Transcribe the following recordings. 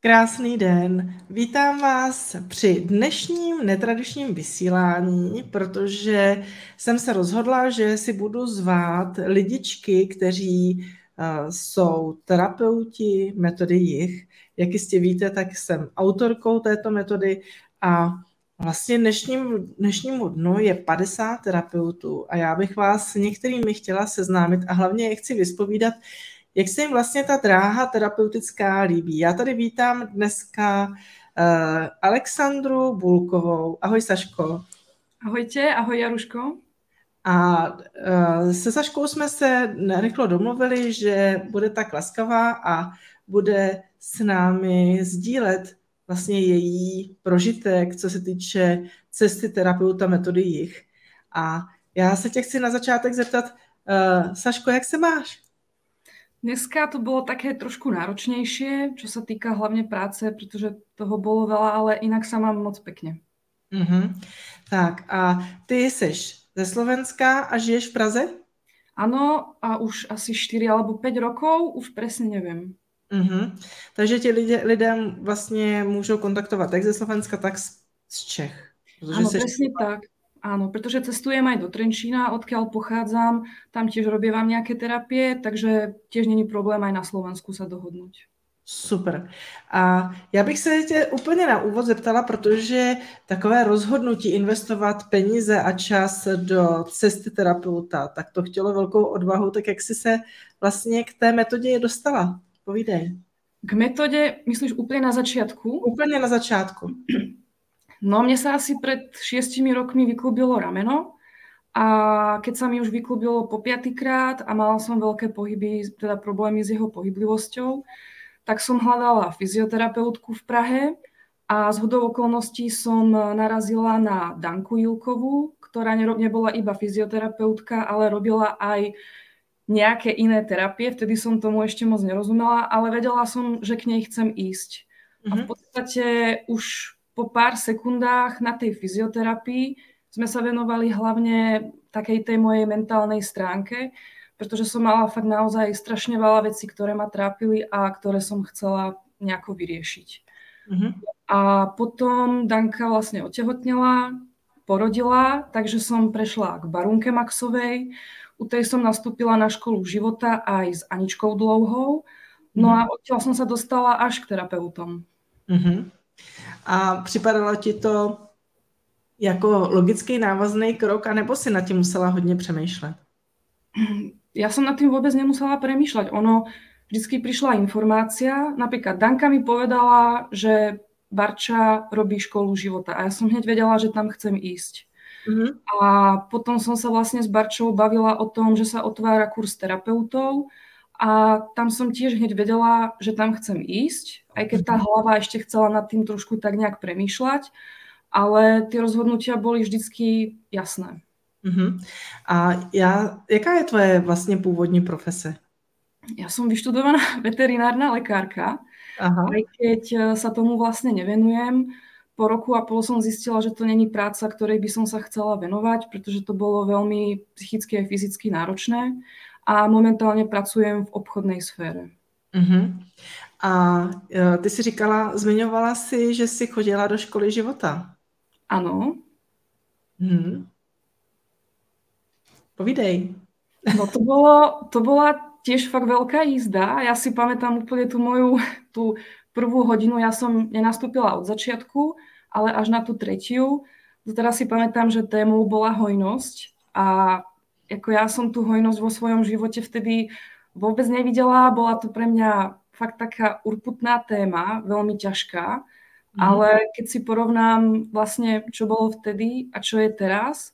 Krásný den. Vítám vás při dnešním netradičním vysílání, protože jsem se rozhodla, že si budu zvát lidičky, kteří uh, jsou terapeuti metody jich. Jak jistě víte, tak jsem autorkou této metody a vlastně dnešním, dnešnímu dnu je 50 terapeutů a já bych vás s některými chtěla seznámit a hlavně je chci vyspovídat, jak se jim vlastně ta dráha terapeutická líbí. Já tady vítám dneska uh, Alexandru Bulkovou. Ahoj Saško. Ahojte, ahoj Jaruško. A uh, se Saškou jsme se rychlo domluvili, že bude tak laskavá a bude s námi sdílet vlastně její prožitek, co se týče cesty terapeuta metody jich. A já se tě chci na začátek zeptat, uh, Saško, jak se máš? Dneska to bolo také trošku náročnejšie, čo sa týka hlavne práce, pretože toho bolo veľa, ale inak sa mám moc pekne. Mm-hmm. Tak a ty jsi ze Slovenska a žiješ v Praze? Ano, a už asi 4 alebo 5 rokov, už presne neviem. Mm-hmm. Takže ti lidé, lidem vlastně můžou kontaktovat jak ze Slovenska, tak z, z Čech. Ano, presne tak. Áno, pretože cestujem aj do Trenčína, odkiaľ pochádzam, tam tiež robievam nejaké terapie, takže tiež není problém aj na Slovensku sa dohodnúť. Super. A já bych se tě úplně na úvod zeptala, protože takové rozhodnutí investovat peníze a čas do cesty terapeuta, tak to chtělo velkou odvahu, tak jak jsi se vlastně k té metodě dostala? Povídej. K metode, myslíš úplně na začátku? Úplně na začátku. No mne sa asi pred šiestimi rokmi vyklubilo rameno a keď sa mi už vyklubilo po piatýkrát a mala som veľké pohyby, teda problémy s jeho pohyblivosťou, tak som hľadala fyzioterapeutku v Prahe a z hodou okolností som narazila na Danku Jilkovú, ktorá nebola iba fyzioterapeutka, ale robila aj nejaké iné terapie. Vtedy som tomu ešte moc nerozumela, ale vedela som, že k nej chcem ísť. A v mhm. podstate už po pár sekundách na tej fyzioterapii sme sa venovali hlavne takej tej mojej mentálnej stránke, pretože som mala fakt naozaj strašne veľa vecí, ktoré ma trápili a ktoré som chcela nejako vyriešiť. Mm-hmm. A potom Danka vlastne otehotnela, porodila, takže som prešla k Barunke Maxovej. U tej som nastúpila na školu života aj s Aničkou Dlouhou. No mm-hmm. a odtiaľ som sa dostala až k terapeutom. Mm-hmm. A připadalo ti to jako logický návazný krok, anebo si nad tím musela hodně přemýšlet? Ja som nad tým vôbec nemusela premýšľať. Ono, vždycky prišla informácia, napríklad Danka mi povedala, že Barča robí školu života a ja som hneď vedela, že tam chcem ísť. Mm-hmm. A potom som sa vlastne s Barčou bavila o tom, že sa otvára kurz terapeutov a tam som tiež hneď vedela, že tam chcem ísť, aj keď tá hlava ešte chcela nad tým trošku tak nejak premýšľať, ale tie rozhodnutia boli vždycky jasné. Uh-huh. A já, jaká je tvoje vlastně původní profese? Ja som vyštudovaná veterinárna lekárka, Aha. aj keď e, sa tomu vlastne nevenujem. Po roku a pol som zistila, že to není práca, ktorej by som sa chcela venovať, pretože to bolo veľmi psychicky a fyzicky náročné a momentálně pracujem v obchodnej sfére. Uh-huh. A uh, ty si říkala, zmiňovala si, že jsi chodila do školy života. Ano. Hmm. Povídej. No to, bolo, to bola tiež fakt veľká jízda. Ja si pamätám úplne tú moju tú prvú hodinu. Ja som nenastúpila od začiatku, ale až na tú tretiu. Teraz si pamätám, že témou bola hojnosť a ako ja som tú hojnosť vo svojom živote vtedy vôbec nevidela. Bola to pre mňa fakt taká urputná téma, veľmi ťažká. Mm. Ale keď si porovnám vlastne, čo bolo vtedy a čo je teraz,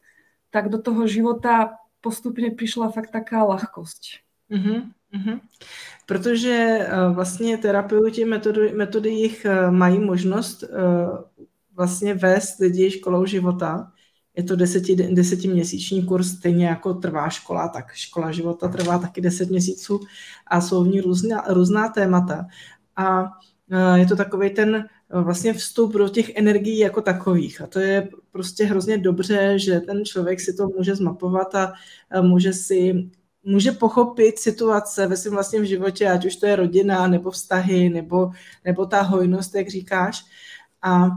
tak do toho života postupně přišla fakt taká lahkost. Mm-hmm, mm-hmm. Protože uh, vlastně terapeuti metody, metody jich uh, mají možnost uh, vlastně vést lidi školou života je to deseti, desetiměsíční kurz, stejně jako trvá škola, tak škola života trvá taky deset měsíců a jsou v ní různá, různá témata. A e, je to takový ten e, vlastně vstup do těch energií jako takových. A to je prostě hrozně dobře, že ten člověk si to může zmapovat a může si může pochopit situace ve svém vlastním životě, ať už to je rodina, nebo vztahy, nebo, nebo ta hojnost, jak říkáš. A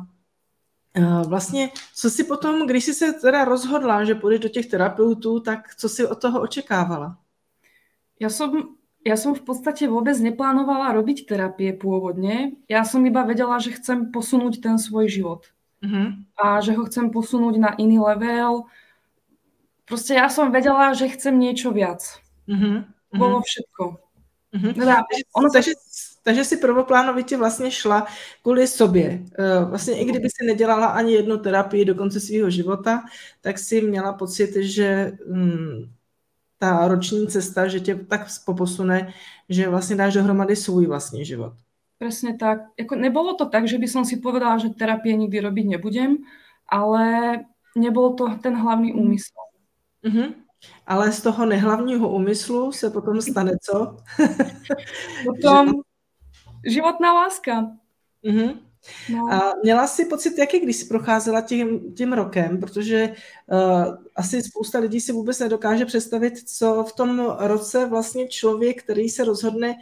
Vlastně, co si potom, když jsi se teda rozhodla, že půjdeš do těch terapeutů, tak co si od toho očekávala? Já jsem, já jsem v podstatě vůbec neplánovala robiť terapie původně. Já jsem iba vedela, že chcem posunout ten svůj život. Mm-hmm. A že ho chcem posunout na iný level. Prostě já jsem vedela, že chcem něco viac. Mm-hmm. Bylo všetko. Mm-hmm. Teda, ono takže, takže si prvoplánovitě vlastně šla kvůli sobě. Eh, vlastně i kdyby si nedělala ani jednu terapii do konce svého života, tak si měla pocit, že hmm, ta roční cesta, že tě tak poposune, že vlastně dáš dohromady svůj vlastní život. Přesně tak. Jako nebylo to tak, že by som si povedala, že terapie nikdy robiť nebudem, ale nebyl to ten hlavní úmysl. Mm-hmm. Ale z toho nehlavního úmyslu se potom stane co? Potom životná láska. Mm-hmm. No. A měla jsi pocit, jaký když jsi procházela tím, tím rokem, protože uh, asi spousta lidí si vůbec nedokáže představit, co v tom roce vlastně člověk, který se rozhodne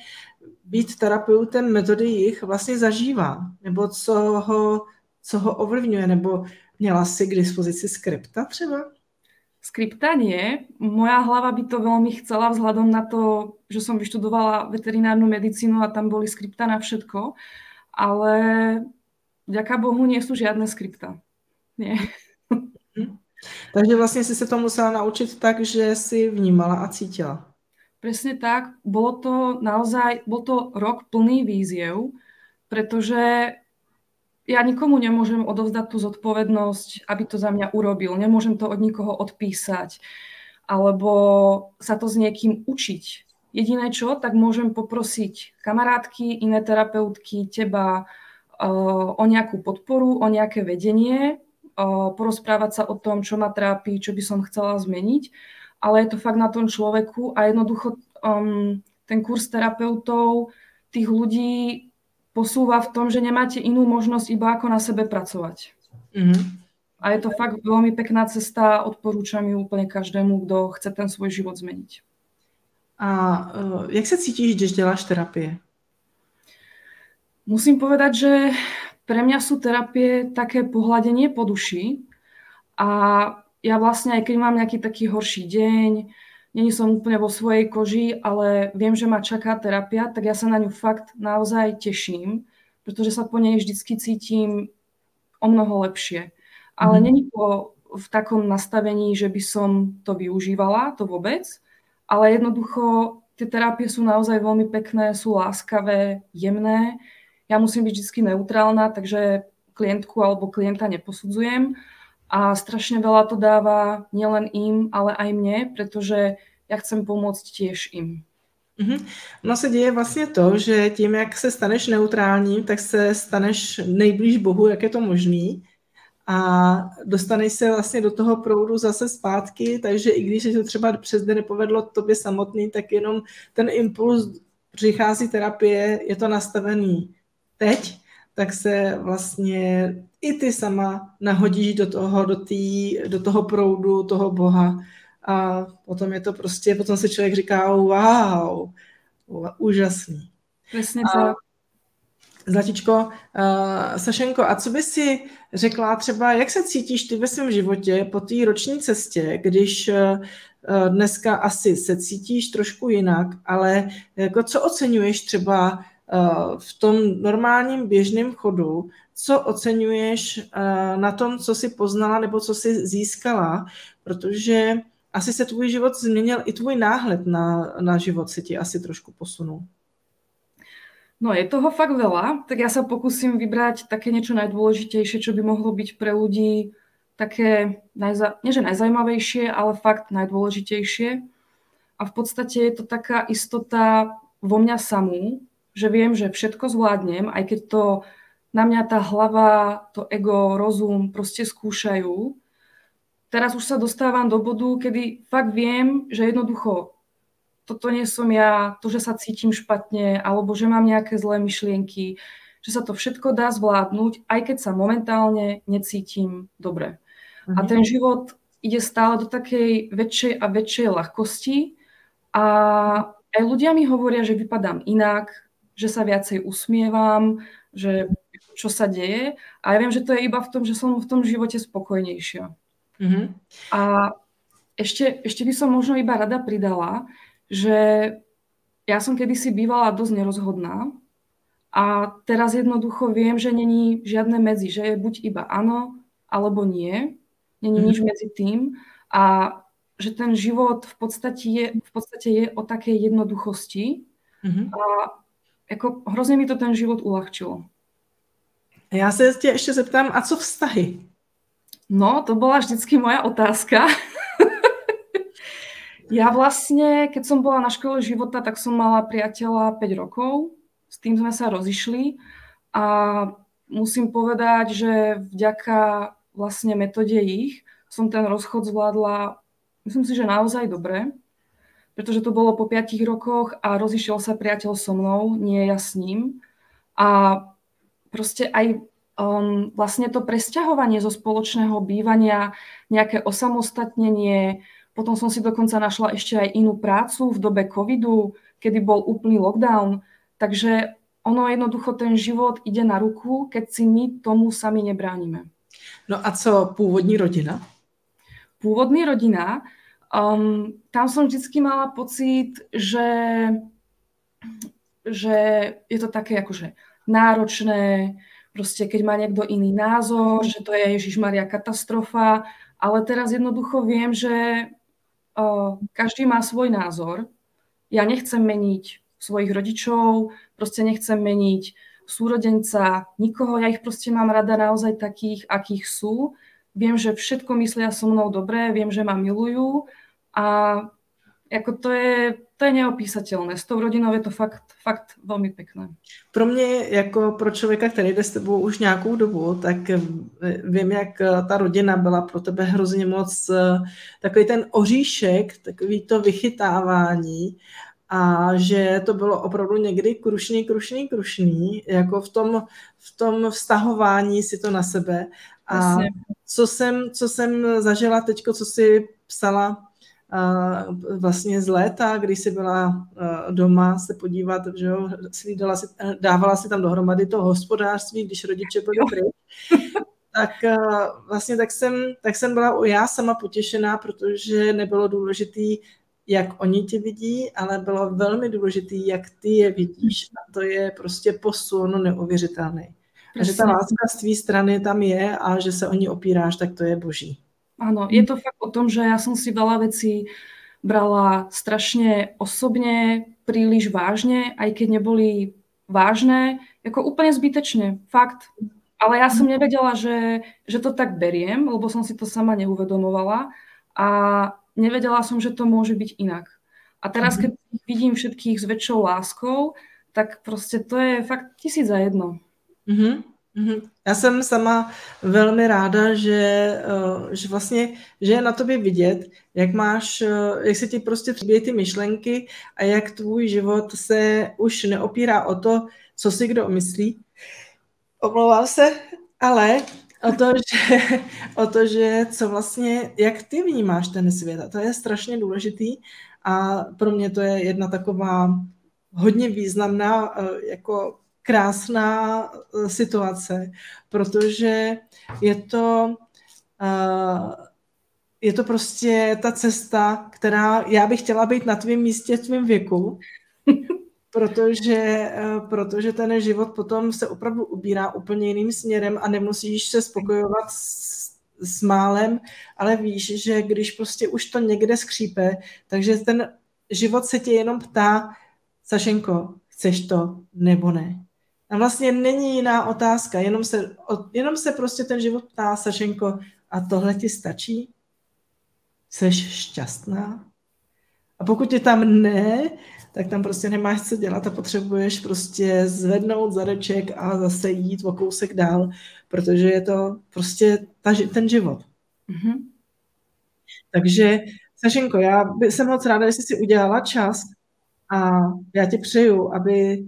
být terapeutem metody jich, vlastně zažívá, nebo co ho, co ho ovlivňuje, nebo měla jsi k dispozici skripta třeba? Skripta nie. Moja hlava by to veľmi chcela vzhľadom na to, že som vyštudovala veterinárnu medicínu a tam boli skripta na všetko, ale vďaka Bohu nie sú žiadne skripta. Nie. Mhm. Takže vlastně si se to musela naučit tak, že si vnímala a cítila. Presne tak. Bolo to naozaj, bol to rok plný víziev, pretože ja nikomu nemôžem odovzdať tú zodpovednosť, aby to za mňa urobil. Nemôžem to od nikoho odpísať alebo sa to s niekým učiť. Jediné čo, tak môžem poprosiť kamarátky, iné terapeutky, teba uh, o nejakú podporu, o nejaké vedenie, uh, porozprávať sa o tom, čo ma trápi, čo by som chcela zmeniť, ale je to fakt na tom človeku a jednoducho um, ten kurz terapeutov tých ľudí posúva v tom, že nemáte inú možnosť iba ako na sebe pracovať. Mm-hmm. A je to fakt veľmi pekná cesta, odporúčam ju úplne každému, kdo chce ten svůj život změnit. A uh, jak se cítíš, když děláš terapie? Musím povedať, že pre mňa sú terapie také pohľadenie po duši a ja vlastne, aj keď mám nejaký taký horší deň, není som úplne vo svojej koži, ale viem, že ma čaká terapia, tak ja sa na ňu fakt naozaj teším, pretože sa po nej vždycky cítim o mnoho lepšie. Ale mm. není to v takom nastavení, že by som to využívala, to vôbec, ale jednoducho tie terapie sú naozaj veľmi pekné, sú láskavé, jemné. Ja musím byť vždy neutrálna, takže klientku alebo klienta neposudzujem a strašne veľa to dáva nielen im, ale aj mne, pretože ja chcem pomôcť tiež im. Mm-hmm. No se děje vlastně to, že tím, jak se staneš neutrální, tak se staneš nejblíž Bohu, jak je to možný a dostaneš se vlastně do toho proudu zase zpátky, takže i když se to třeba přes den nepovedlo tobě samotný, tak jenom ten impuls přichází terapie, je to nastavený teď, tak se vlastně i ty sama nahodíš do toho, do, tý, do toho proudu toho Boha a potom je to prostě, potom se člověk říká wow, úžasný. Přesně tak. Zlatičko, uh, Sašenko, a co by si řekla třeba, jak se cítíš ty ve svém životě po té roční cestě, když uh, dneska asi se cítíš trošku jinak, ale jako co oceňuješ třeba v tom normálním běžném chodu, co oceňuješ uh, na tom, co jsi poznala nebo co jsi získala, protože asi se tvůj život změnil, i tvůj náhled na, na život se ti asi trošku posunul. No je toho fakt veľa, tak ja sa pokúsim vybrať také niečo najdôležitejšie, čo by mohlo byť pre ľudí také, najza- nie že najzajímavejšie, ale fakt najdôležitejšie. A v podstate je to taká istota vo mňa samú, že viem, že všetko zvládnem, aj keď to na mňa tá hlava, to ego, rozum proste skúšajú, teraz už sa dostávam do bodu, kedy fakt viem, že jednoducho toto nie som ja, to, že sa cítim špatne, alebo že mám nejaké zlé myšlienky, že sa to všetko dá zvládnuť, aj keď sa momentálne necítim dobre. Mhm. A ten život ide stále do takej väčšej a väčšej ľahkosti A aj ľudia mi hovoria, že vypadám inak, že sa viacej usmievam, že čo sa deje. A ja viem, že to je iba v tom, že som v tom živote spokojnejšia. Mm-hmm. A ešte, ešte by som možno iba rada pridala, že ja som kedysi bývala dosť nerozhodná a teraz jednoducho viem, že není žiadne medzi, že je buď iba áno, alebo nie. Není mm. nič medzi tým. A že ten život v podstate je, v podstate je o takej jednoduchosti. Mm-hmm. A jako hrozně mi to ten život ulehčilo. Já se tě ještě zeptám, a co vztahy? No, to bola vždycky moja otázka. ja vlastne, keď som bola na škole života, tak som mala priateľa 5 rokov. S tým sme sa rozišli a musím povedať, že vďaka vlastne metode ich som ten rozchod zvládla, myslím si, že naozaj dobre, pretože to bolo po 5 rokoch a rozišiel sa priateľ so mnou, nie ja s ním. A proste aj um, vlastne to presťahovanie zo spoločného bývania, nejaké osamostatnenie, potom som si dokonca našla ešte aj inú prácu v dobe covidu, kedy bol úplný lockdown. Takže ono jednoducho ten život ide na ruku, keď si my tomu sami nebránime. No a co původní rodina? Původní rodina, um, tam som vždycky mala pocit, že, že je to také akože náročné, proste keď má niekto iný názor, že to je Ježiš Maria katastrofa, ale teraz jednoducho viem, že uh, každý má svoj názor. Ja nechcem meniť svojich rodičov, proste nechcem meniť súrodenca, nikoho, ja ich proste mám rada naozaj takých, akých sú. Viem, že všetko myslia so mnou dobré, viem, že ma milujú a jako to je, to je neopísatelné. S tou rodinou je to fakt, fakt velmi pěkné. Pro mě, jako pro člověka, který jde s tebou už nějakou dobu, tak vím, jak ta rodina byla pro tebe hrozně moc eh, takový ten oříšek, takový to vychytávání a že to bylo opravdu někdy krušný, krušný, krušný, jako v tom, v tom vztahování si to na sebe. A co jsem, co jsem zažila teďko, co si psala vlastně z léta, když jsi byla doma se podívat, že jo, slídala si, dávala si tam dohromady to hospodářství, když rodiče byli pryč, tak vlastně tak jsem, tak jsem byla já sama potěšená, protože nebylo důležitý, jak oni tě vidí, ale bylo velmi důležitý, jak ty je vidíš. A to je prostě posun neuvěřitelný. A že ta láska z tvý strany tam je a že se o ní opíráš, tak to je boží. Áno, je to fakt o tom, že ja som si veľa vecí brala strašne osobne, príliš vážne, aj keď neboli vážne, ako úplne zbytečne, fakt. Ale ja som nevedela, že, že to tak beriem, lebo som si to sama neuvedomovala a nevedela som, že to môže byť inak. A teraz, keď vidím všetkých s väčšou láskou, tak prostě to je fakt tisíc za jedno. Mm-hmm. Mhm. Já jsem sama velmi ráda, že, eh, že vlastně, že je na tobě vidět, jak máš, eh, jak se ti prostě třebí ty myšlenky a jak tvůj život se už neopírá o to, co si kdo myslí. Omlouvám se, ale o to, že, o to, že co vlastně, jak ty vnímáš ten svět. A to je strašně důležitý a pro mě to je jedna taková hodně významná eh, jako krásná eh, situace, protože je to, uh, je to prostě ta cesta, která já bych chtěla být na tvém místě, v tvém věku, protože, uh, protože ten život potom se opravdu ubírá úplně jiným směrem a nemusíš se spokojovat s, s málem, ale víš, že když prostě už to někde skřípe, takže ten život se tě jenom ptá, Sašenko, chceš to nebo ne? A vlastně není jiná otázka, jenom se, jenom se prostě ten život ptá, Sašenko, a tohle ti stačí? Jsi šťastná? A pokud je tam ne, tak tam prostě nemáš co dělat a potřebuješ prostě zvednout zadeček a zase jít o kousek dál, protože je to prostě ta, ten život. Mm-hmm. Takže, Sašenko, já jsem moc ráda, že jsi si udělala čas a já ti přeju, aby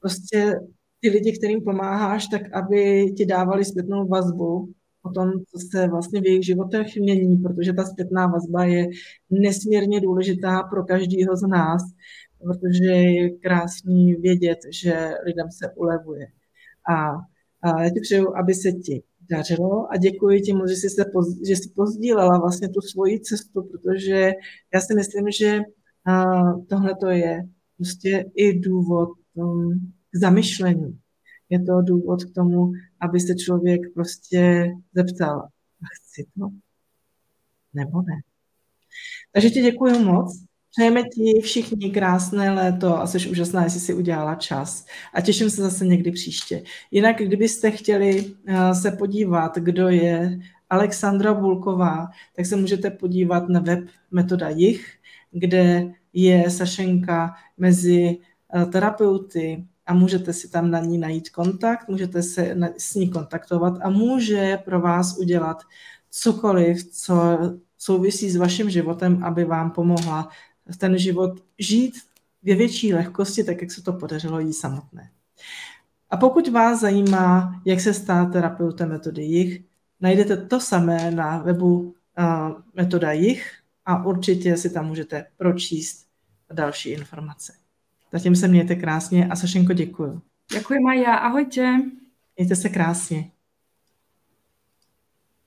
prostě ty lidi, kterým pomáháš, tak aby ti dávali zpětnou vazbu o tom, co se vlastně v jejich životech mění, protože ta zpětná vazba je nesmírně důležitá pro každého z nás, protože je krásný vědět, že lidem se ulevuje. A, a já ti přeju, aby se ti dařilo a děkuji ti že jsi, se poz, že jsi pozdílela vlastně tu svoji cestu, protože já si myslím, že tohle to je prostě i důvod um, k zamyšlení. Je to důvod k tomu, aby se člověk prostě zeptal, a chci to? Nebo ne? Takže ti děkuji moc. Přejeme ti všichni krásné léto a jsi úžasná, jestli si udělala čas. A těším se zase někdy příště. Jinak, kdybyste chtěli eh, se podívat, kdo je Alexandra Bulková, tak se můžete podívat na web Metoda Jich, kde je Sašenka mezi terapeuty a můžete si tam na ní najít kontakt, můžete se s ní kontaktovat a může pro vás udělat cokoliv, co souvisí s vaším životem, aby vám pomohla ten život žít ve větší lehkosti, tak jak se to podařilo jí samotné. A pokud vás zajímá, jak se stát terapeutem metody jich, najdete to samé na webu uh, metoda jich a určitě si tam můžete pročíst další informace. Zatím se mějte krásně a Sašenko děkuju. Děkuji Maja, ahojte. Mějte se krásně.